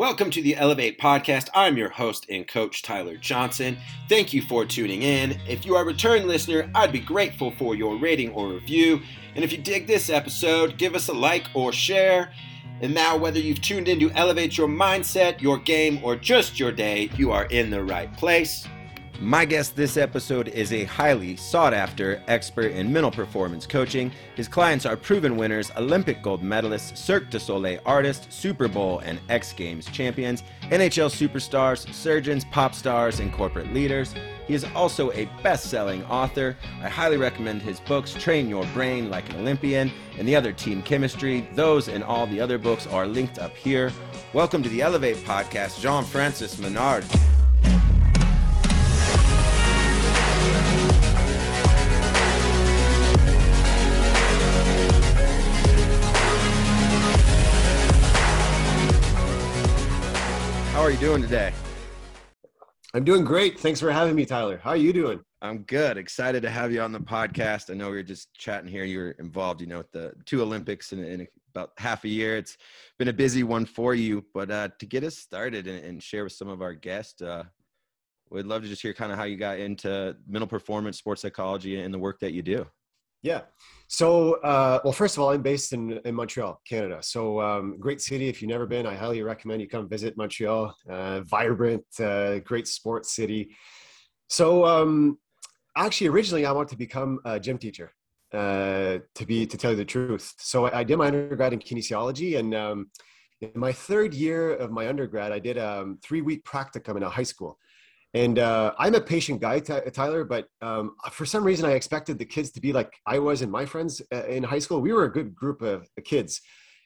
Welcome to the Elevate Podcast. I'm your host and coach, Tyler Johnson. Thank you for tuning in. If you are a return listener, I'd be grateful for your rating or review. And if you dig this episode, give us a like or share. And now, whether you've tuned in to elevate your mindset, your game, or just your day, you are in the right place. My guest this episode is a highly sought after expert in mental performance coaching. His clients are proven winners, Olympic gold medalists, Cirque du Soleil artists, Super Bowl and X Games champions, NHL superstars, surgeons, pop stars, and corporate leaders. He is also a best selling author. I highly recommend his books, Train Your Brain Like an Olympian, and the other Team Chemistry. Those and all the other books are linked up here. Welcome to the Elevate Podcast, Jean Francis Menard. How are you doing today? I'm doing great. Thanks for having me, Tyler. How are you doing? I'm good. Excited to have you on the podcast. I know we were just chatting here. You're involved, you know, with the two Olympics in, in about half a year. It's been a busy one for you, but uh, to get us started and, and, share with some of our guests, uh, we'd love to just hear kind of how you got into mental performance, sports psychology, and the work that you do. Yeah. So, uh, well, first of all, I'm based in, in Montreal, Canada. So, um, great city. If you've never been, I highly recommend you come visit Montreal. Uh, vibrant, uh, great sports city. So, um, actually, originally, I wanted to become a gym teacher. Uh, to be to tell you the truth, so I, I did my undergrad in kinesiology, and um, in my third year of my undergrad, I did a um, three week practicum in a high school. And uh, I'm a patient guy, Tyler, but um, for some reason I expected the kids to be like I was and my friends uh, in high school. We were a good group of kids,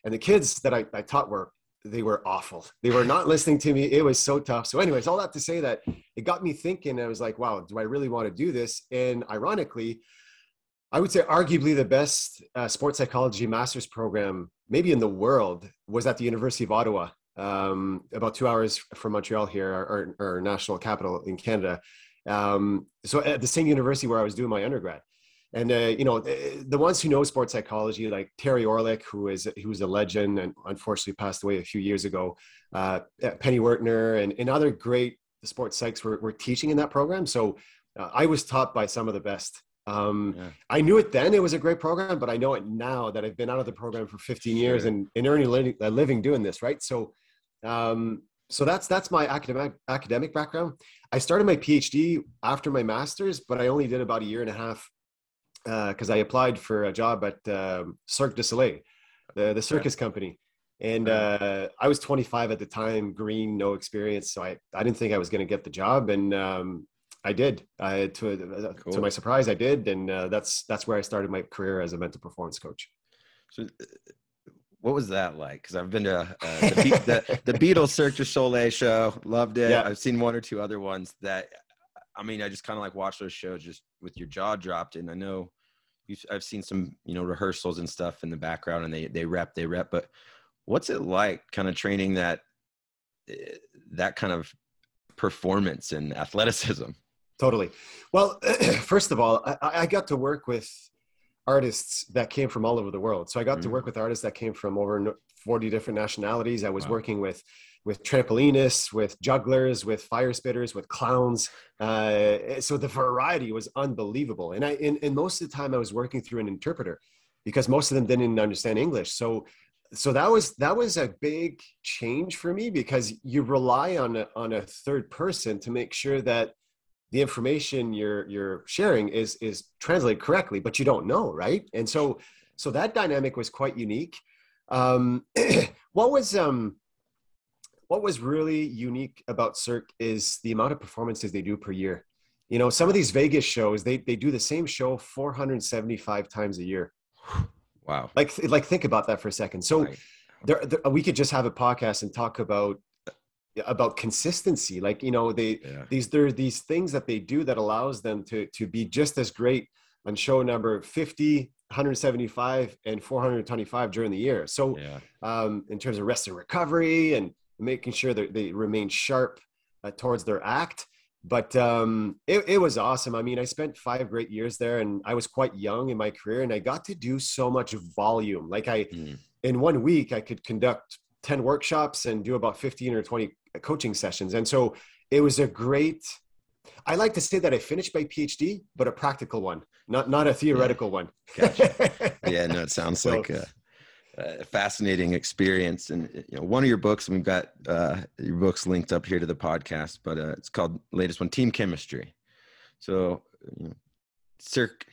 and the kids that I, I taught were they were awful. They were not listening to me. It was so tough. So, anyways, all that to say that it got me thinking. I was like, wow, do I really want to do this? And ironically, I would say arguably the best uh, sports psychology master's program, maybe in the world, was at the University of Ottawa um, about two hours from Montreal here, our, our, our national capital in Canada. Um, so at the same university where I was doing my undergrad. And uh, you know the, ones who know sports psychology, like Terry Orlick, who is who was a legend and unfortunately passed away a few years ago. Uh, Penny Werthner and, and other great sports psychs were, were teaching in that program. So uh, I was taught by some of the best. Um, yeah. I knew it then; it was a great program, but I know it now that I've been out of the program for 15 years sure. and, and earning a living doing this. Right, so um, so that's that's my academic academic background. I started my PhD after my master's, but I only did about a year and a half because uh, I applied for a job at um, Cirque du Soleil, the the circus company, and uh, I was 25 at the time, green, no experience, so I I didn't think I was going to get the job, and um, I did. I to uh, cool. to my surprise, I did, and uh, that's that's where I started my career as a mental performance coach. So what was that like? Because I've been to uh, the, the, the Beatles Cirque du Soleil show, loved it. Yeah. I've seen one or two other ones that, I mean, I just kind of like watch those shows just with your jaw dropped. And I know I've seen some, you know, rehearsals and stuff in the background, and they they rep, they rep. But what's it like, kind of training that eh, that kind of performance and athleticism? Totally. Well, first of all, I, I got to work with artists that came from all over the world. So I got mm-hmm. to work with artists that came from over 40 different nationalities. I was wow. working with with trampolinists, with jugglers, with fire spitters, with clowns. Uh, so the variety was unbelievable. And I, and, and most of the time I was working through an interpreter because most of them didn't understand English. So, so that was, that was a big change for me because you rely on a, on a third person to make sure that the information you're you're sharing is is translated correctly but you don't know right? And so so that dynamic was quite unique. Um what was um what was really unique about cirque is the amount of performances they do per year. You know some of these vegas shows they they do the same show 475 times a year. Wow. Like like think about that for a second. So right. there, there, we could just have a podcast and talk about about consistency like you know they yeah. these there are these things that they do that allows them to to be just as great on show number 50 175 and 425 during the year so yeah. um, in terms of rest and recovery and making sure that they remain sharp uh, towards their act but um, it, it was awesome i mean i spent five great years there and i was quite young in my career and i got to do so much volume like i mm. in one week i could conduct 10 workshops and do about 15 or 20 coaching sessions. And so it was a great, I like to say that I finished my PhD, but a practical one, not, not a theoretical yeah. one. Gotcha. yeah, no, it sounds so, like a, a, fascinating experience. And, you know, one of your books, we've got uh, your books linked up here to the podcast, but uh, it's called latest one, Team Chemistry. So, you know, Cirque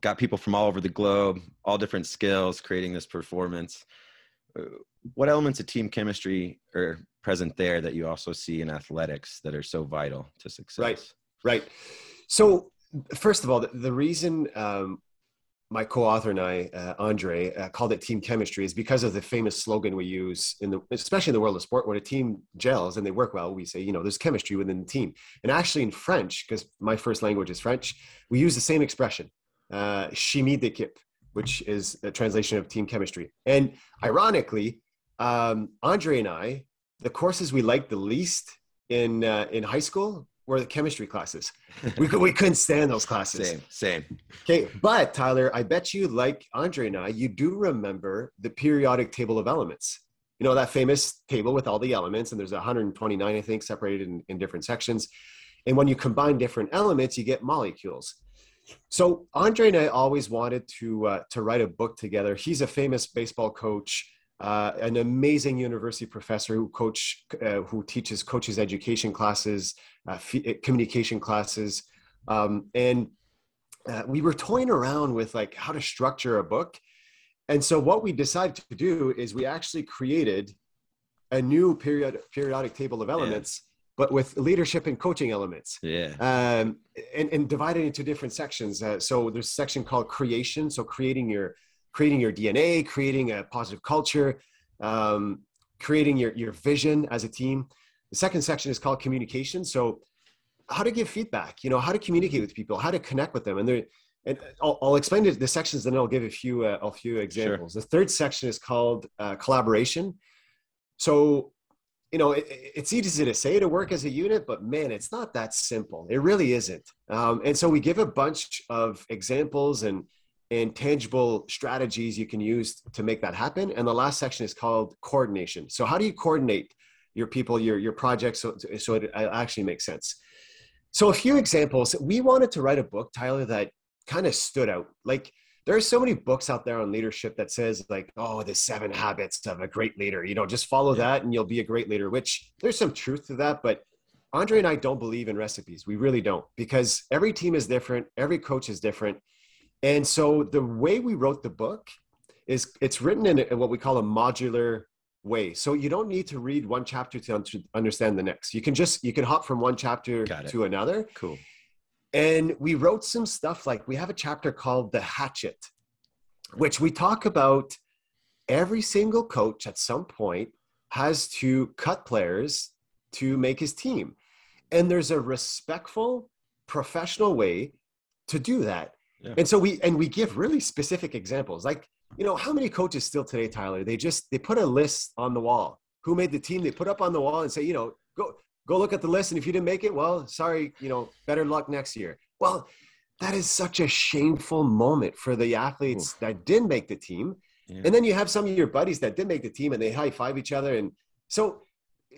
got people from all over the globe, all different skills, creating this performance. What elements of team chemistry are present there that you also see in athletics that are so vital to success? Right, right. So, first of all, the, the reason um, my co-author and I, uh, Andre, uh, called it team chemistry is because of the famous slogan we use in the, especially in the world of sport, when a team gels and they work well, we say, you know, there's chemistry within the team. And actually in French, because my first language is French, we use the same expression, uh, chimie d'équipe, which is a translation of team chemistry. And ironically, um, Andre and I, the courses we liked the least in uh, in high school were the chemistry classes. We, could, we couldn't stand those classes. Same, same. Okay, but Tyler, I bet you, like Andre and I, you do remember the periodic table of elements. You know, that famous table with all the elements, and there's 129, I think, separated in, in different sections. And when you combine different elements, you get molecules. So Andre and I always wanted to uh, to write a book together. He's a famous baseball coach uh, an amazing university professor who coach uh, who teaches coaches education classes uh, f- communication classes. Um, and uh, we were toying around with like how to structure a book. And so what we decided to do is we actually created a new period periodic table of elements yeah. but with leadership and coaching elements. Yeah. Um, and, and divided into different sections. Uh, so there's a section called creation. So creating your creating your DNA, creating a positive culture, um, creating your, your vision as a team. The second section is called communication. So how to give feedback, you know, how to communicate with people, how to connect with them. And there, and I'll, I'll explain the sections, then I'll give a few, uh, a few examples. Sure. The third section is called uh, collaboration. So, you know, it, it's easy to say to work as a unit, but man, it's not that simple. It really isn't. Um, and so we give a bunch of examples and and tangible strategies you can use to make that happen. And the last section is called coordination. So how do you coordinate your people, your, your projects so, so it actually makes sense? So a few examples. We wanted to write a book, Tyler, that kind of stood out. Like there are so many books out there on leadership that says like, oh, the seven habits of a great leader. You know, just follow that and you'll be a great leader, which there's some truth to that. But Andre and I don't believe in recipes. We really don't because every team is different. Every coach is different and so the way we wrote the book is it's written in, a, what we call a modular way. So you don't need to read one chapter to understand the next. You can just you can hop from one chapter to another. Cool. And we wrote some stuff like we have a chapter called the hatchet, which we talk about every single coach at some point has to cut players to make his team. And there's a respectful, professional way to do that. Yeah. And so we and we give really specific examples. Like, you know, how many coaches still today, Tyler, they just they put a list on the wall. Who made the team? They put up on the wall and say, you know, go go look at the list. And if you didn't make it, well, sorry, you know, better luck next year. Well, that is such a shameful moment for the athletes Ooh. that didn't make the team. Yeah. And then you have some of your buddies that did make the team and they high five each other. And so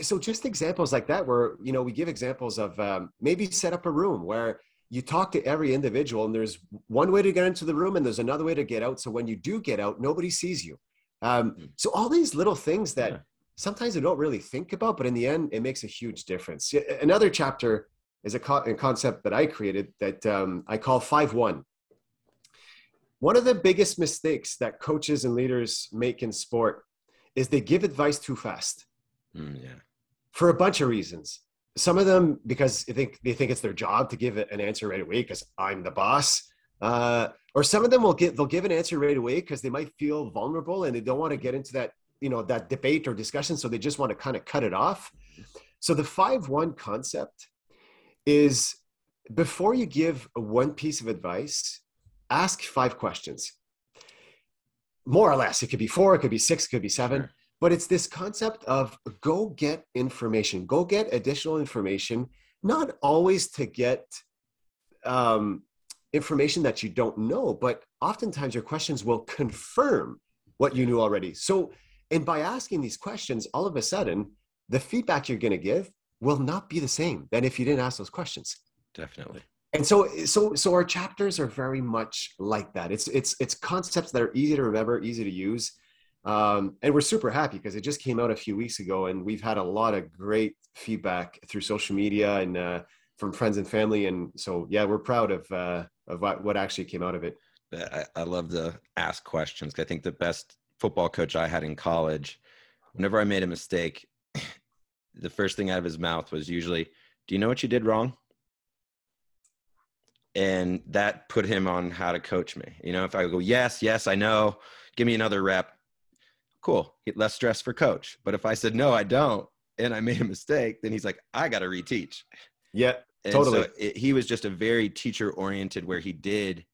so just examples like that where you know we give examples of um, maybe set up a room where you talk to every individual and there's one way to get into the room and there's another way to get out. So when you do get out nobody sees you. Um, hmm. so all these little things that yeah. sometimes we don't really think about but in the end it makes a huge difference. Another chapter is a, co- a concept that i created that um, i call 5-1 one. Of the biggest mistakes that coaches and leaders make in sport is they give advice too fast. Mm, yeah. For a bunch of reasons some of them because they think they think it's their job to give an answer right away because I'm the boss. Uh, or some of them will get they'll give an answer right away because they might feel vulnerable and they don't want to get into that you know that debate or discussion, so they just want to kind of cut it off. So the five one concept is before you give one piece of advice, ask five questions. More or less, it could be four, it could be six, it could be seven. Sure but it's this concept of go get information go get additional information not always to get um, information that you don't know but oftentimes your questions will confirm what you knew already so And by asking these questions, all of a sudden, the feedback you're going to give will not be the same than if you didn't ask those questions. Definitely. And so, so, so our chapters are very much like that. It's, it's, it's concepts that are easy to remember, easy to use. Um, and we're super happy because it just came out a few weeks ago and we've had a lot of great feedback through social media and, uh, from friends and family. And so, yeah, we're proud of, uh, of what, what actually came out of it. I, I love to ask questions. I think the best football coach I had in college, whenever I made a mistake, the first thing out of his mouth was usually, "Do you know what you did wrong?" And that put him on how to coach me. You know, if I go, "Yes, yes, I know. Give me another rep." Cool, less stress for coach. But if I said, "No, I don't," and I made a mistake, then he's like, "I got to reteach." Yeah, and totally. So it, he was just a very teacher oriented, where he did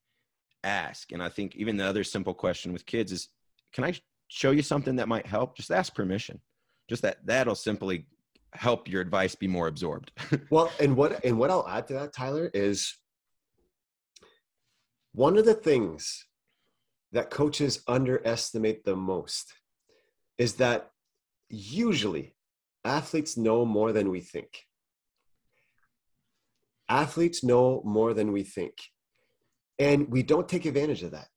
ask. And I think even the other simple question with kids is, "Can I show you something that might help?" Just ask permission. Just that that'll simply help your advice be more absorbed. well, and what and what I'll add to that, Tyler, is one of the things that coaches underestimate the most is that usually athletes know more than we think. Athletes know more than we think. And we don't take advantage of that.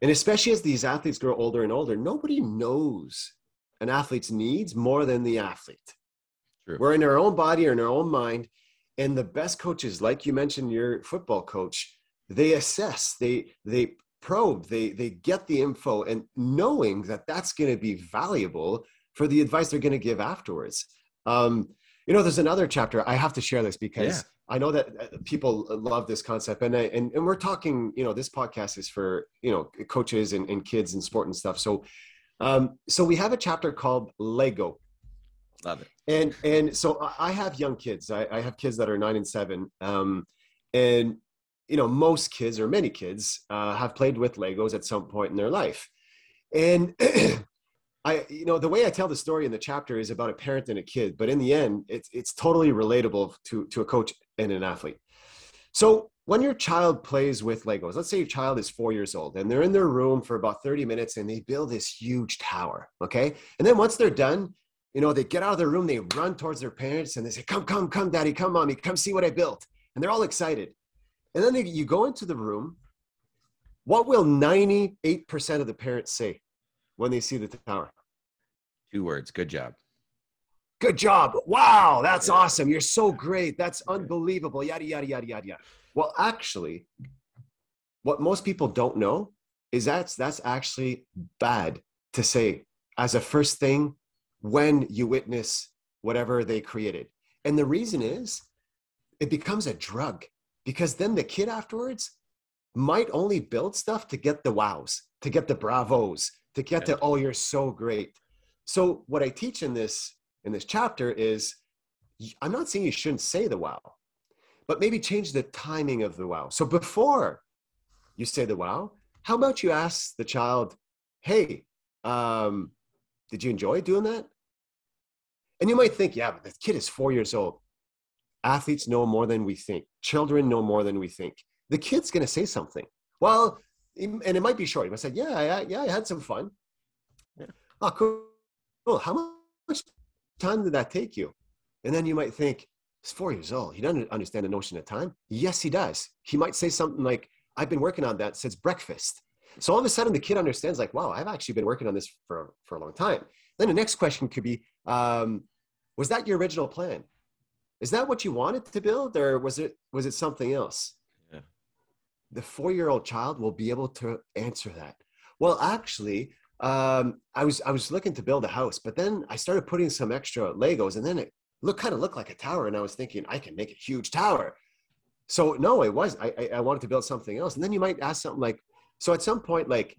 And especially as these athletes grow older and older, nobody knows an athlete's needs more than the athlete. True. We're in our own body or in our own mind. And the best coaches, like you mentioned, your football coach, they assess, they they probe, they they get the info, and knowing that that's going to be valuable for the advice they're going to give afterwards. Um, you know, there's another chapter. I have to share this because yeah. I know that uh, people love this concept, and I, and and we're talking. You know, this podcast is for you know coaches and, and kids and sport and stuff. So, um, so we have a chapter called Lego Love it. And and so I have young kids. I, I have kids that are nine and seven. Um, and you know, most kids or many kids uh, have played with Legos at some point in their life. And I, you know, the way I tell the story in the chapter is about a parent and a kid, but in the end, it's it's totally relatable to to a coach and an athlete. So when your child plays with Legos, let's say your child is four years old and they're in their room for about 30 minutes and they build this huge tower. Okay. And then once they're done, you know, they get out of their room, they run towards their parents and they say, Come, come, come, daddy, come, mommy, come see what I built. And they're all excited. And then you go into the room. What will 98% of the parents say when they see the tower? Two words. Good job. Good job. Wow, that's awesome. You're so great. That's unbelievable. Yada, yada, yada, yada, yada. Well, actually, what most people don't know is that's that's actually bad to say as a first thing when you witness whatever they created. And the reason is it becomes a drug because then the kid afterwards might only build stuff to get the wows, to get the bravos, to get the oh you're so great. So what I teach in this in this chapter is I'm not saying you shouldn't say the wow, but maybe change the timing of the wow. So before you say the wow, how about you ask the child, "Hey, um, did you enjoy doing that? And you might think, yeah, but the kid is four years old. Athletes know more than we think. Children know more than we think. The kid's going to say something. Well, and it might be short. He might say, yeah, I, yeah, I had some fun. Yeah. Oh, cool. cool. How much time did that take you? And then you might think, he's four years old. He doesn't understand the notion of time. Yes, he does. He might say something like, I've been working on that since breakfast. So all of a sudden, the kid understands, like, wow, I've actually been working on this for, for a long time. Then the next question could be, um, was that your original plan? Is that what you wanted to build, or was it was it something else? Yeah. The four-year-old child will be able to answer that. Well, actually, um, I was I was looking to build a house, but then I started putting some extra Legos, and then it looked kind of looked like a tower, and I was thinking I can make a huge tower. So no, it was I, I wanted to build something else, and then you might ask something like, so at some point, like,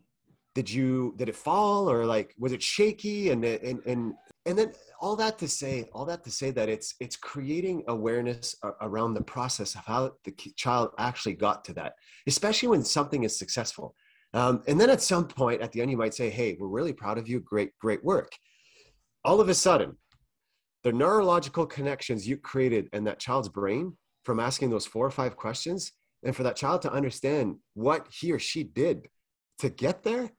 did you did it fall or like was it shaky and and and and then all that to say all that to say that it's it's creating awareness around the process of how the child actually got to that especially when something is successful. Um, and then at some point at the end you might say hey we're really proud of you. Great great work. All of a sudden the neurological connections you created in that child's brain from asking those four or five questions and for that child to understand what he or she did to get there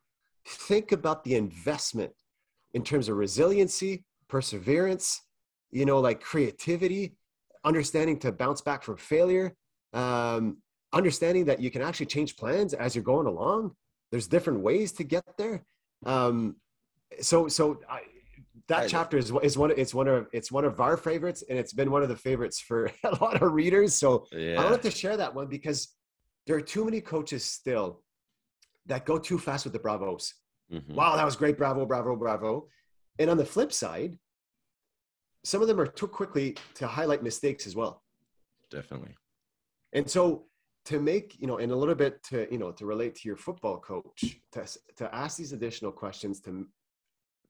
think about the investment in terms of resiliency, perseverance, you know, like creativity, understanding to bounce back from failure, um, understanding that you can actually change plans as you're going along. There's different ways to get there. Um, so, so I, that chapter is, is one. It's one of it's one of our favorites, and it's been one of the favorites for a lot of readers. So yeah. I wanted to share that one because there are too many coaches still that go too fast with the bravos. Mm-hmm. Wow, that was great! Bravo, bravo, bravo. And on the flip side, some of them are too quickly to highlight mistakes as well. Definitely. And so to make, you know, and a little bit to, you know, to relate to your football coach, to, to ask these additional questions to,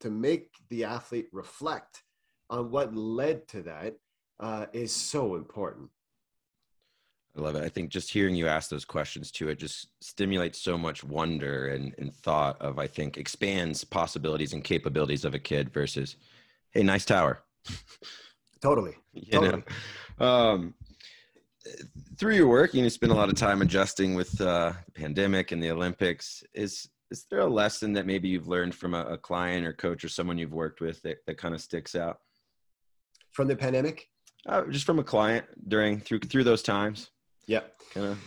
to make the athlete reflect on what led to that uh, is so important. I love it. I think just hearing you ask those questions too, it just stimulates so much wonder and, and thought of, I think, expands possibilities and capabilities of a kid versus, hey, nice tower. totally. You totally. know, um, through your work, you know, spend a lot of time adjusting with uh, the pandemic and the Olympics. Is is there a lesson that maybe you've learned from a, a client or coach or someone you've worked with that, that kind of sticks out from the pandemic? Uh, just from a client during through through those times. Yeah. Kind of.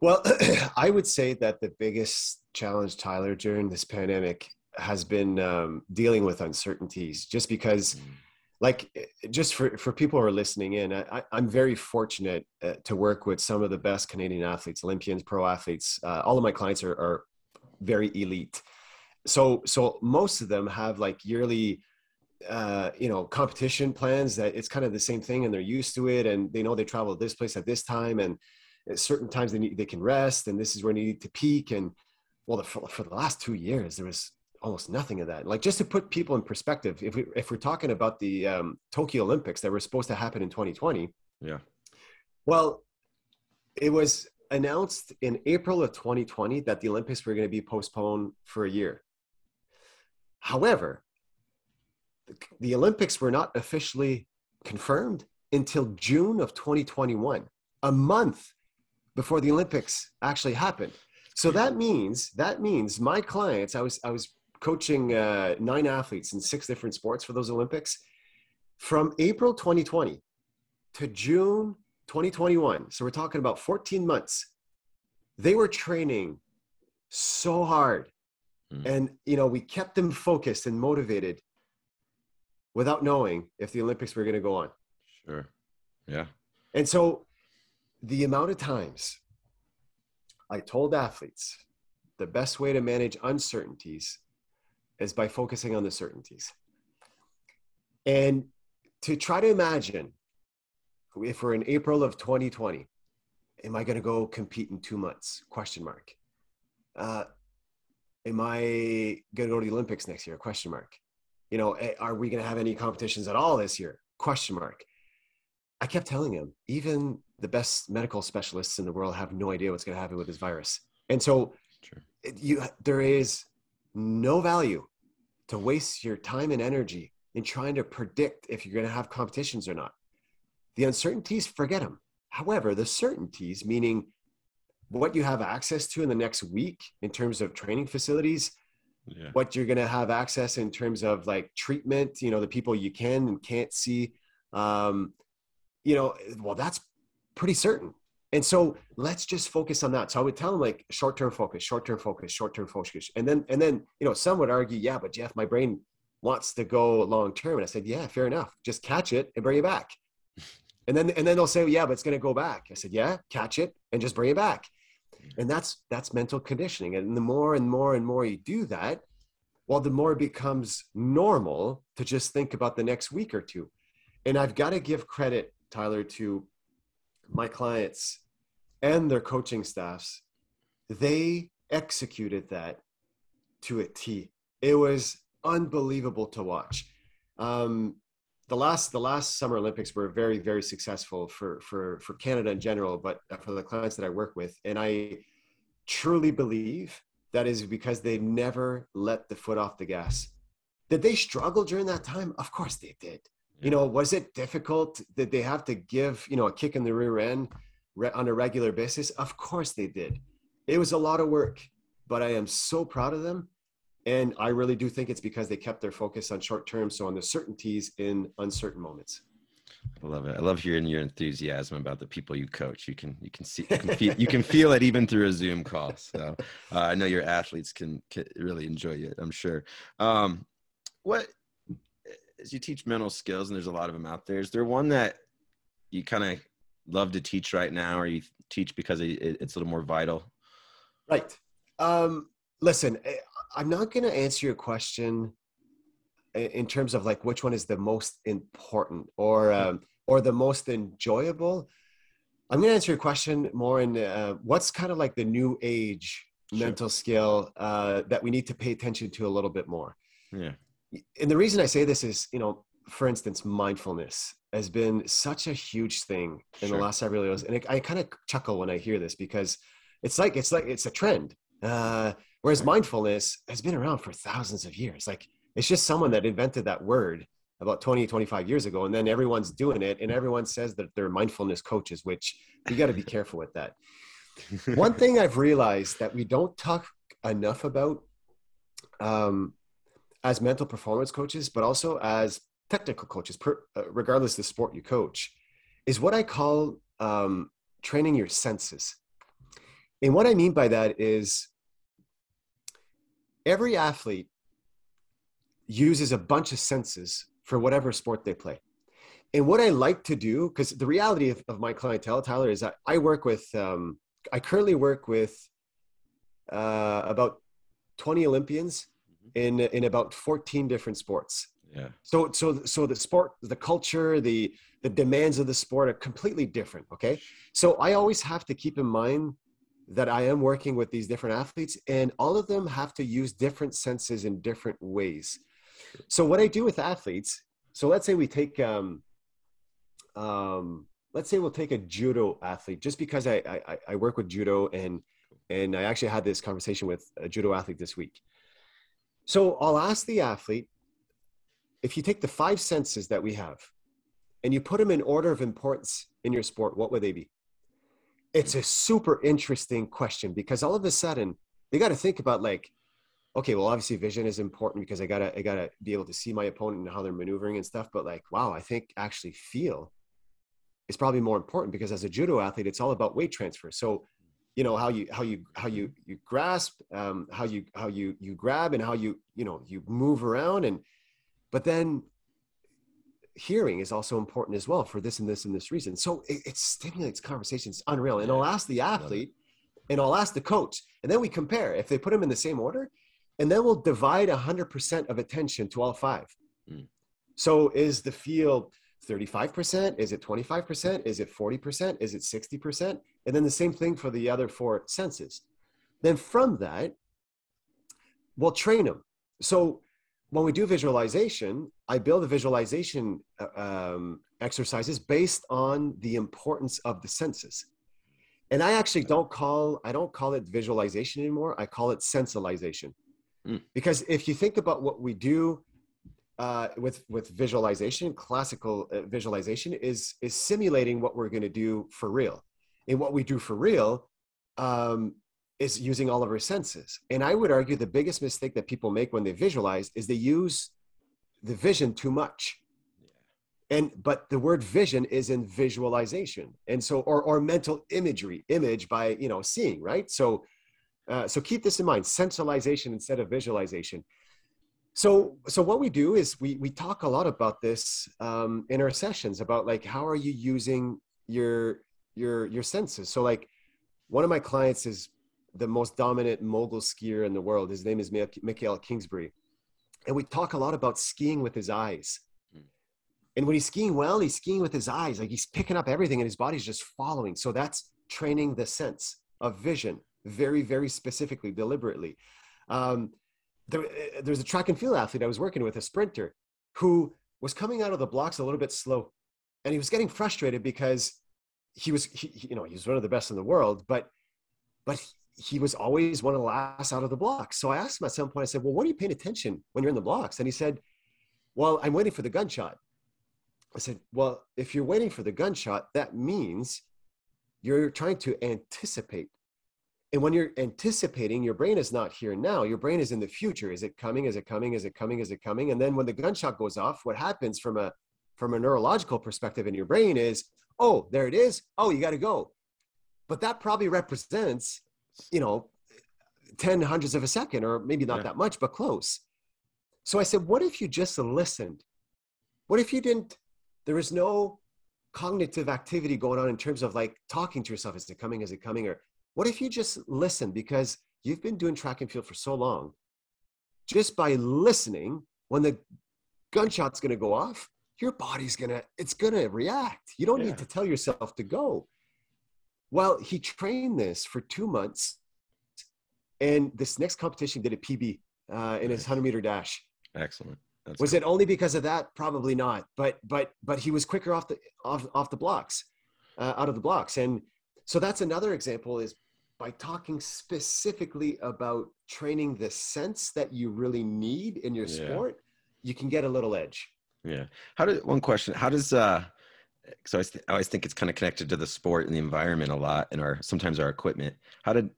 Well, I would say that the biggest challenge, Tyler, during this pandemic has been um, dealing with uncertainties. Just because. Mm like just for, for people who are listening in I, am very fortunate uh, to work with some of the best canadian athletes olympians pro athletes uh, all of my clients are, are very elite so so most of them have like yearly uh, you know competition plans that it's kind of the same thing and they're used to it and they know they travel this place at this time and at certain times they need they can rest and this is where they need to peak and well the, for, for the last two years there was almost nothing of that. Like just to put people in perspective, if we if we're talking about the um, Tokyo Olympics that were supposed to happen in 2020, yeah. Well, it was announced in April of 2020 that the Olympics were going to be postponed for a year. However, the, the Olympics were not officially confirmed until June of 2021, a month before the Olympics actually happened. So that means that means my clients. I was I was coaching uh, nine athletes in six different sports for those Olympics. From April 2020 to June 2021, so we're talking about 14 months, they were training so hard. Mm. And, you know, we kept them focused and motivated without knowing if the Olympics were going to go on. Sure. Yeah. And so the amount of times I told athletes the best way to manage uncertainties is by focusing on the certainties. And to try to imagine if we're in April of 2020, am I going to go compete in two months? Question mark. Uh, am I going to go to the Olympics next year? Question mark. You know, eh, are we going to have any competitions at all this year? Question mark. I kept telling him, even the best medical specialists in the world have no idea what's going to happen with this virus. And so, it, you there is no value to waste your time and energy in trying to predict if you're going to have competitions or not. The uncertainties, forget them. However, the certainties, meaning what you have access to in the next week in terms of training facilities, yeah. what you're going to have access in terms of like treatment, you know, the people you can and can't see, um, you know, well, that's pretty certain. And so let's just focus on that. So I would tell them like short-term focus, short-term focus, short-term focus. And then, and then, you know, some would argue, yeah, but Jeff, my brain wants to go long-term. And I said, yeah, fair enough. Just catch it and bring it back. And then, and then they'll say, yeah, but it's going to go back. I said, yeah, catch it and just bring it back. And that's, that's mental conditioning. And the more and more and more you do that, well, the more it becomes normal to just think about the next week or two. And I've got to give credit, Tyler, to my clients and their coaching staffs, they executed that to a T. It was unbelievable to watch. Um, the last the last Summer Olympics were very very successful for for for Canada in general, but for the clients that I work with, and I truly believe that is because they never let the foot off the gas. Did they struggle during that time? Of course they did you know was it difficult did they have to give you know a kick in the rear end on a regular basis of course they did it was a lot of work but i am so proud of them And I really do think it's because they kept their focus on short term, so on the certainties in uncertain moments. I love it. I love hearing your enthusiasm about the people you coach. You can you can see you can feel you can feel it even through a Zoom call. So uh, I know your athletes can, can, really enjoy it. I'm sure. Um, what as you teach mental skills, and there's a lot of them out there. Is there one that you kind of love to teach right now, or you teach because it's a little more vital? Right. Um, listen, eh, I'm not going to answer your question in terms of like which one is the most important or um, or the most enjoyable. I'm going to answer your question more in uh, what's kind of like the new age sure. mental skill uh, that we need to pay attention to a little bit more. Yeah. And the reason I say this is, you know, for instance, mindfulness has been such a huge thing in sure. the last several years, and it, I kind of chuckle when I hear this because it's like it's like it's a trend. Uh, whereas mindfulness has been around for thousands of years. Like it's just someone that invented that word about 20 25 years ago and then everyone's doing it and everyone says that they're mindfulness coaches which you got to be careful with that one thing i've realized that we don't talk enough about um, as mental performance coaches but also as technical coaches per, uh, regardless the sport you coach is what i call um, training your senses and what i mean by that is every athlete uses a bunch of senses for whatever sport they play. And what I like to do, because the reality of, of, my clientele, Tyler, is that I work with, um, I currently work with uh, about 20 Olympians. In, in about 14 different sports. Yeah. So, so, so the sport, the culture, the, the demands of the sport are completely different. Okay. So I always have to keep in mind that I am working with these different athletes and all of them have to use different senses in different ways. So what I do with athletes, so let's say we take, um, um, let's say we'll take a judo athlete, just because I, I, I work with judo and, and I actually had this conversation with a judo athlete this week. So I'll ask the athlete, if you take the five senses that we have and you put them in order of importance in your sport, what would they be? It's a super interesting question because all of a sudden they got to think about like, okay, well, obviously vision is important because I gotta I gotta be able to see my opponent and how they're maneuvering and stuff. But like, wow, I think actually feel is probably more important because as a judo athlete, it's all about weight transfer. So, you know how you how you how you you grasp, um, how you how you you grab, and how you you know you move around, and but then hearing is also important as well for this and this and this reason. So it, it stimulates conversations, unreal. And I'll ask the athlete, and I'll ask the coach, and then we compare if they put them in the same order and then we'll divide 100% of attention to all five. Mm. So is the field 35%? Is it 25%? Is it 40%? Is it 60%? And then the same thing for the other four senses. Then from that, we'll train them. So when we do visualization, I build the visualization uh, um, exercises based on the importance of the senses. And I actually don't call I don't call it visualization anymore. I call it sensitization. Mm. Because if you think about what we do uh, with with visualization, classical uh, visualization is is simulating what we're going to do for real. And what we do for real um, is using all of our senses. And I would argue the biggest mistake that people make when they visualize is they use the vision too much. And but the word vision is in visualization, and so or or mental imagery, image by you know seeing, right? So uh, so keep this in mind, sensitization instead of visualization. So, so what we do is we, we talk a lot about this um, in our sessions about like, how are you using your, your, your senses? So like one of my clients is the most dominant mogul skier in the world. His name is Mikael Kingsbury. And we talk a lot about skiing with his eyes. Hmm. And when he's skiing well, he's skiing with his eyes. Like he's picking up everything and his body's just following. So that's training the sense of vision very, very specifically, deliberately. Um, there, eh, there's a track and field athlete I was working with, a sprinter, who was coming out of the blocks a little bit slow, and he was getting frustrated because he was, he, you know, he was one of the best in the world, but, but he was always one of the last out of the blocks. So I asked him at some point, I said, "Well, what are you paying attention when you're in the blocks?" And he said, "Well, I'm waiting for the gunshot." I said, "Well, if you're waiting for the gunshot, that means you're trying to anticipate and when you're anticipating, your brain is not here now. Your brain is in the future. Is it coming? Is it coming? Is it coming? Is it coming? And then when the gunshot goes off, what happens from a from a neurological perspective in your brain is, oh, there it is. Oh, you got to go. But that probably represents, you know, 10 hundreds of a second, or maybe not yeah. that much, but close. So I said, what if you just listened? What if you didn't, there was no cognitive activity going on in terms of like talking to yourself, is it coming? Is it coming? Or what if you just listen because you've been doing track and field for so long? Just by listening, when the gunshot's going to go off, your body's going to, it's going to react. You don't yeah. need to tell yourself to go. Well, he trained this for two months. And this next competition did a PB uh, in his 100 meter dash. Excellent. That's was it only because of that? Probably not. But but but he was quicker off the off off the blocks, uh, out of the blocks, and so that's another example. Is by talking specifically about training the sense that you really need in your yeah. sport, you can get a little edge. Yeah. How did one question? How does uh? So I, th- I always think it's kind of connected to the sport and the environment a lot, and our sometimes our equipment. How did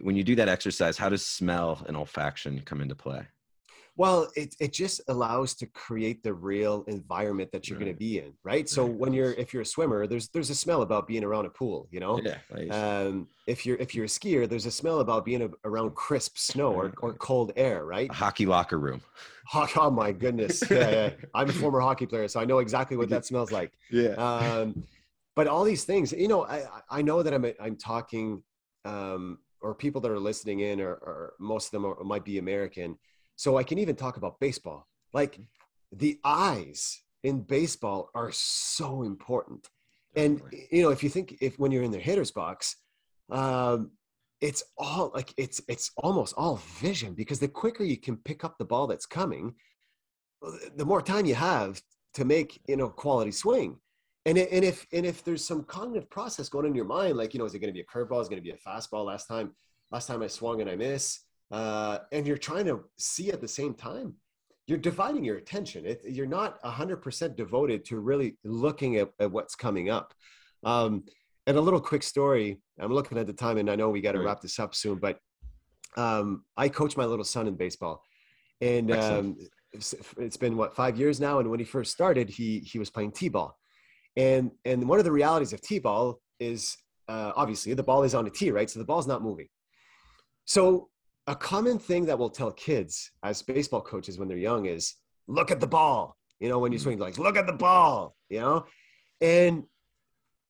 when you do that exercise? How does smell and olfaction come into play? Well, it, it just allows to create the real environment that you're right. going to be in, right? So when you're if you're a swimmer, there's there's a smell about being around a pool, you know. Yeah. Um, if you're if you're a skier, there's a smell about being a, around crisp snow or, or cold air, right? A hockey locker room. Oh, oh my goodness! Yeah, yeah. I'm a former hockey player, so I know exactly what that smells like. Yeah. Um, but all these things, you know, I I know that I'm I'm talking, um, or people that are listening in, or, or most of them are, might be American so I can even talk about baseball. Like the eyes in baseball are so important. Definitely. And you know, if you think if when you're in the hitter's box, um, it's all like it's it's almost all vision because the quicker you can pick up the ball that's coming, the more time you have to make you know quality swing. And, and if and if there's some cognitive process going in your mind, like you know, is it going to be a curveball? Is it going to be a fastball? Last time, last time I swung and I miss uh, and you're trying to see at the same time you're dividing your attention. It, you're not 100% devoted to really looking at, at what's coming up. Um, and a little quick story i'm looking at the time and i know we got to right. wrap this up soon but um, i coach my little son in baseball. And um, it's, it's been what five years now? And when he first started he he was playing t-ball. And and one of the realities of t-ball is uh, obviously the ball is on a tee right? So the ball's not moving. So a common thing that we'll tell kids as baseball coaches when they're young is look at the ball. You know, when you mm. swing, like look at the ball. You know, and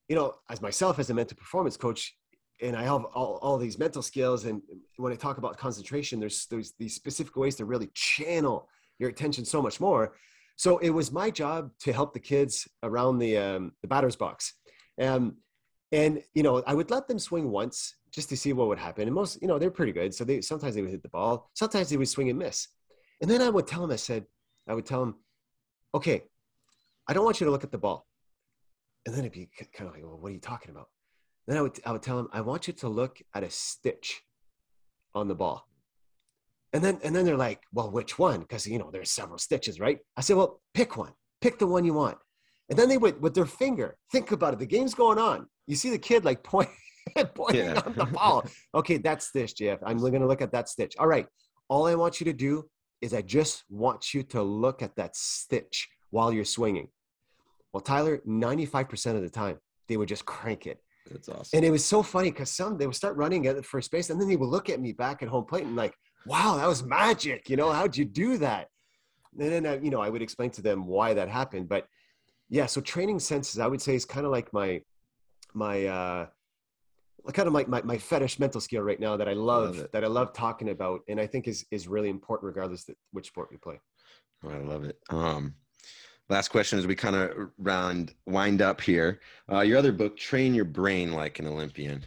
you know, as myself as a mental performance coach, and I have all, all these mental skills. And when I talk about concentration, there's there's these specific ways to really channel your attention so much more. So it was my job to help the kids around the um, the batter's box, um, and you know, I would let them swing once just to see what would happen. And most, you know, they're pretty good. So they sometimes they would hit the ball, sometimes they would swing and miss. And then I would tell them, I said, I would tell them, okay, I don't want you to look at the ball. And then it'd be kind of like, well, what are you talking about? Then I would I would tell them, I want you to look at a stitch on the ball. And then and then they're like, well, which one? Because you know, there's several stitches, right? I said, well, pick one. Pick the one you want. And then they would with their finger, think about it. The game's going on. You see the kid like point pointing yeah. on the ball. Okay, that stitch, Jeff. I'm going to look at that stitch. All right. All I want you to do is I just want you to look at that stitch while you're swinging. Well, Tyler, 95% of the time, they would just crank it. That's awesome. And it was so funny because some they would start running at the first base and then they would look at me back at home plate and like, wow, that was magic. You know, how'd you do that? And then, I, you know, I would explain to them why that happened. But yeah, so training senses, I would say, is kind of like my, my, uh, kind of like my, my fetish mental skill right now that I love, love that I love talking about and I think is is really important regardless of which sport you play. Oh, I love it. Um, last question as we kind of round wind up here. Uh, your other book, Train Your Brain Like an Olympian.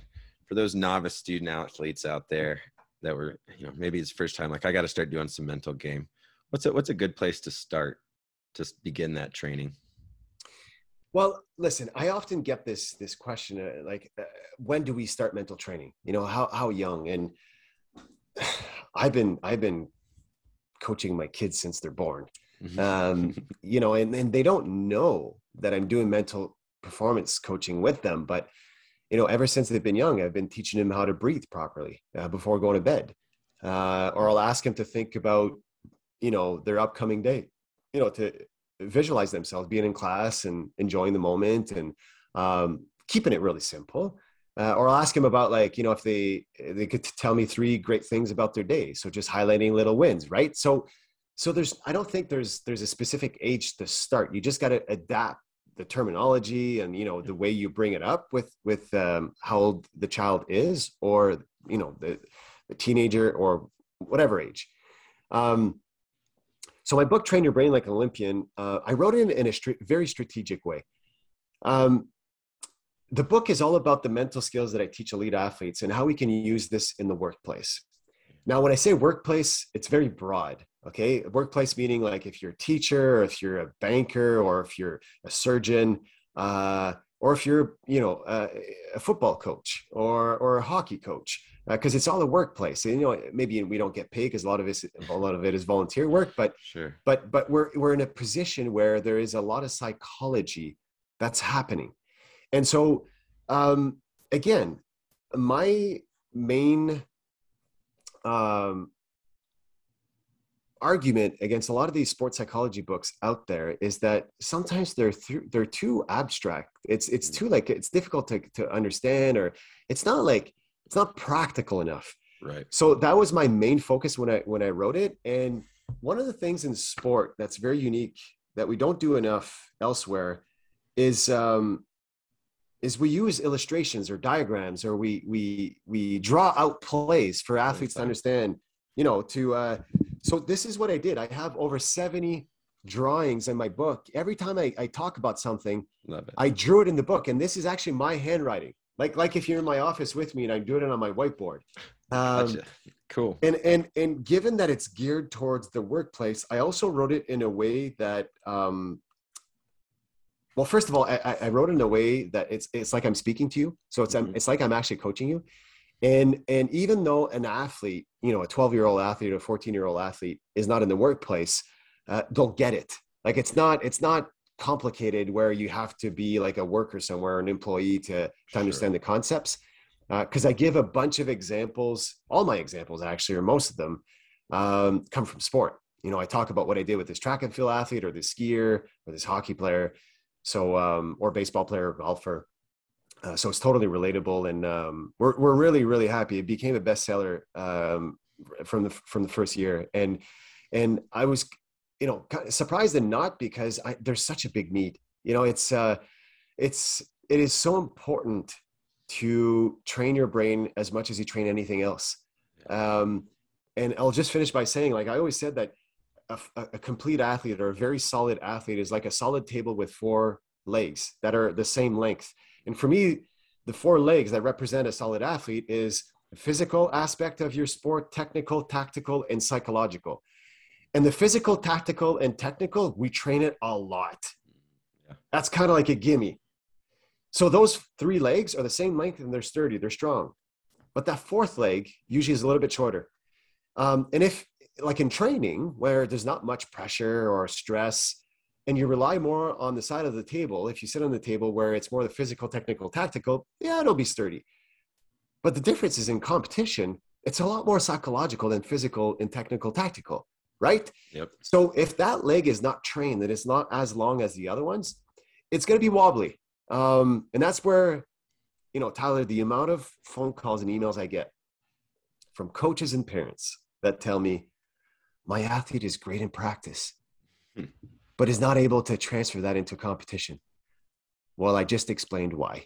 For those novice student athletes out there that were, you know, maybe it's first time, like I got to start doing some mental game. What's a, what's a good place to start to begin that training? Well, listen, I often get this this question uh, like, uh, when do we start mental training? You know, how how young? And I've been I've been coaching my kids since they're born. Mm-hmm. Um, you know, and, and they don't know that I'm doing mental performance coaching with them, but you know, ever since they've been young, I've been teaching them how to breathe properly uh, before going to bed. Uh, or I'll ask them to think about, you know, their upcoming day, you know, to visualize themselves being in class and enjoying the moment and um, keeping it really simple. Uh, or I'll ask them about like, you know, if they they could tell me three great things about their day. So just highlighting little wins, right? So so there's I don't think there's there's a specific age to start. You just got to adapt the terminology and you know the way you bring it up with with um, how old the child is or you know the, the teenager or whatever age um, so my book train your brain like an olympian. Uh, i wrote it in, a stri- very strategic way. Um, the book is all about the mental skills that i teach elite athletes and how we can use this in the workplace. Now when i say workplace it's very broad okay? Workplace meaning like if you're a teacher or if you're a banker or if you're a surgeon uh, or if you're you know a, a football coach or or a hockey coach because uh, it's all a workplace and, you know maybe we don't get paid because a lot of it a lot of it is volunteer work but sure. but but we're we're in a position where there is a lot of psychology that's happening. And so um again my main um argument against a lot of these sports psychology books out there is that sometimes they're th- they're too abstract. It's it's too like it's difficult to to understand or it's not like it's not practical enough. Right. So that was my main focus when I when I wrote it and one of the things in sport that's very unique that we don't do enough elsewhere is um is we use illustrations or diagrams or we we we draw out plays for athletes to understand you know to uh so this is what I did. I have over 70 drawings in my book. Every time I, I talk about something, I drew it in the book. And this is actually my handwriting. Like, like if you're in my office with me and I'm doing it on my whiteboard. Um, gotcha. Cool. And, and, and given that it's geared towards the workplace, I also wrote it in a way that, um, well, first of all, I, I wrote in a way that it's, it's like I'm speaking to you. So it's, mm-hmm. it's like I'm actually coaching you and and even though an athlete you know a 12 year old athlete or a 14 year old athlete is not in the workplace uh, they'll get it like it's not it's not complicated where you have to be like a worker somewhere an employee to to understand the concepts. Because uh, i give a bunch of examples all my examples actually or most of them um, come from sport. You know i talk about what i did with this track and field athlete or this skier or this hockey player so um, or baseball player or golfer. Uh, so it's totally relatable, and um, we're we're really really happy. It became a bestseller um, from the from the first year, and and I was you know surprised and not because I, there's such a big need. You know, it's uh, it's it is so important to train your brain as much as you train anything else. Um, and I'll just finish by saying, like I always said, that a, a complete athlete or a very solid athlete is like a solid table with four legs that are the same length and for me, the four legs that represent a solid athlete is the physical aspect of your sport, technical, tactical, and psychological. And the physical, tactical, and technical, we train it a lot. Yeah. That's kind of like a gimme. So those three legs are the same length and they're sturdy, they're strong. But that fourth leg usually is a little bit shorter. Um, and if, like in training, where there's not much pressure or stress, and you rely more on the side of the table, if you sit on the table where it's more the physical, technical, tactical, yeah, it'll be sturdy. But the difference is in competition, it's a lot more psychological than physical and technical, tactical, right? Yep. So if that leg is not trained, that it's not as long as the other ones, it's going to be wobbly. Um, and that's where, you know, Tyler, the amount of phone calls and emails I get from coaches and parents that tell me, my athlete is great in practice. Hmm but is not able to transfer that into competition. Well, I just explained why.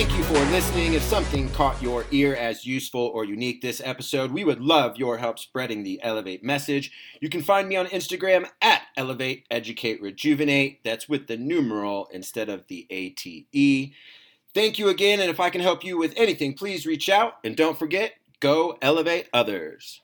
Thank you for listening. If something caught your ear as useful or unique this episode, we would love your help spreading the Elevate message. You can find me on Instagram at Elevate Educate Rejuvenate. That's with the numeral instead of the ATE. Thank you again, and if I can help you with anything, please reach out. And don't forget, go elevate others.